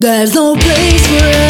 There's no place for